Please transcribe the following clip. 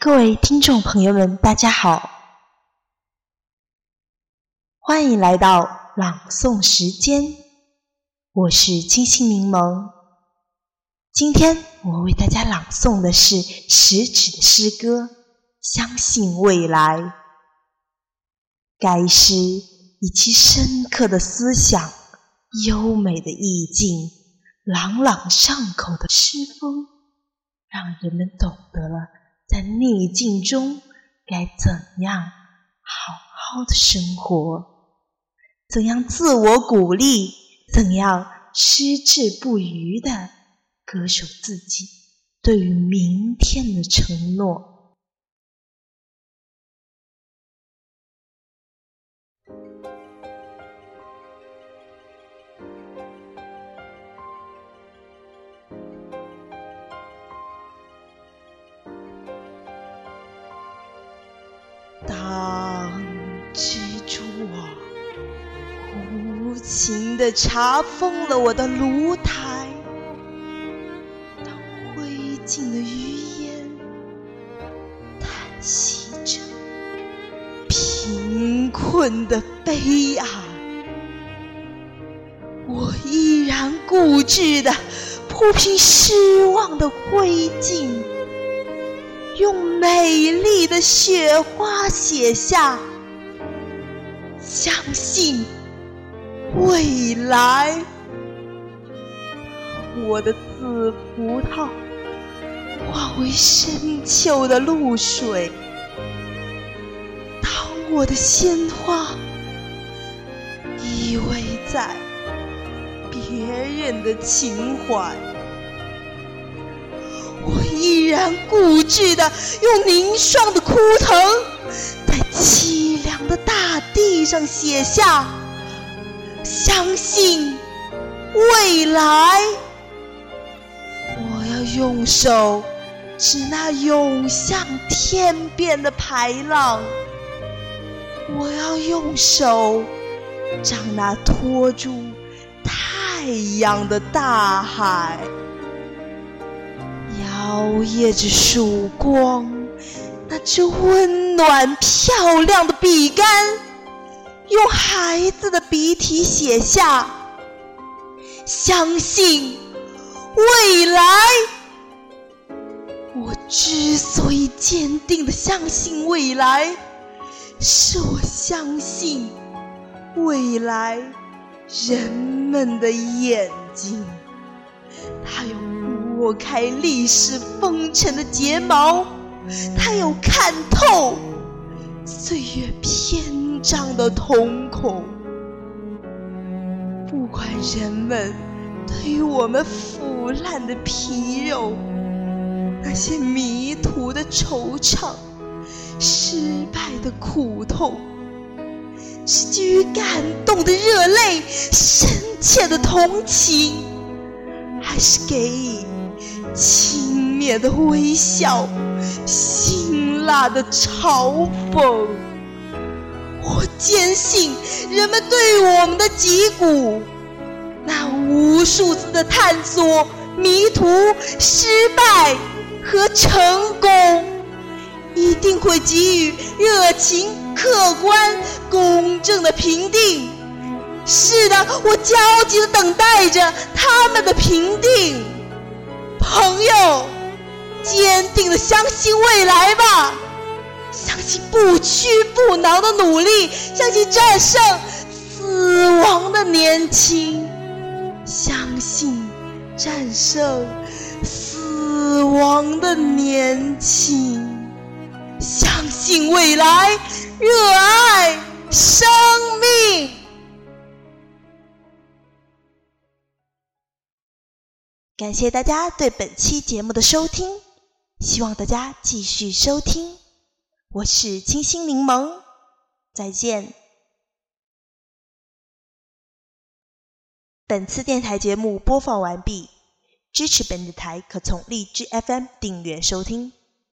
各位听众朋友们，大家好，欢迎来到朗诵时间，我是清新柠檬。今天我为大家朗诵的是食指的诗歌《相信未来》。该诗以其深刻的思想、优美的意境、朗朗上口的诗风，让人们懂得了。在逆境中该怎样好好的生活？怎样自我鼓励？怎样矢志不渝的歌手自己对于明天的承诺？蜘蛛网无情地查封了我的炉台，当灰烬的余烟叹息着贫困的悲哀，我依然固执地铺平失望的灰烬。用美丽的雪花写下“相信未来”。我的紫葡萄化为深秋的露水，当我的鲜花依偎在别人的情怀。我依然固执地用凝霜的枯藤，在凄凉的大地上写下“相信未来”。我要用手指那涌向天边的排浪，我要用手掌那托住太阳的大海。摇曳着曙光，那只温暖漂亮的笔杆，用孩子的笔体写下“相信未来”。我之所以坚定的相信未来，是我相信未来人们的眼睛，它有。拨开历史风尘的睫毛，他有看透岁月胀的瞳孔。不管人们对于我们腐烂的皮肉，那些迷途的惆怅，失败的苦痛，是基于感动的热泪，深切的同情，还是给予？轻蔑的微笑，辛辣的嘲讽。我坚信，人们对我们的脊骨，那无数次的探索、迷途、失败和成功，一定会给予热情、客观、公正的评定。是的，我焦急地等待着他们的评定。朋友，坚定的相信未来吧，不屈不挠的努力，相信战胜死亡的年轻，相信战胜死亡的年轻，相信未来，热爱生命。感谢大家对本期节目的收听，希望大家继续收听。我是清新柠檬，再见。本次电台节目播放完毕，支持本台可从荔枝 FM 订阅收听。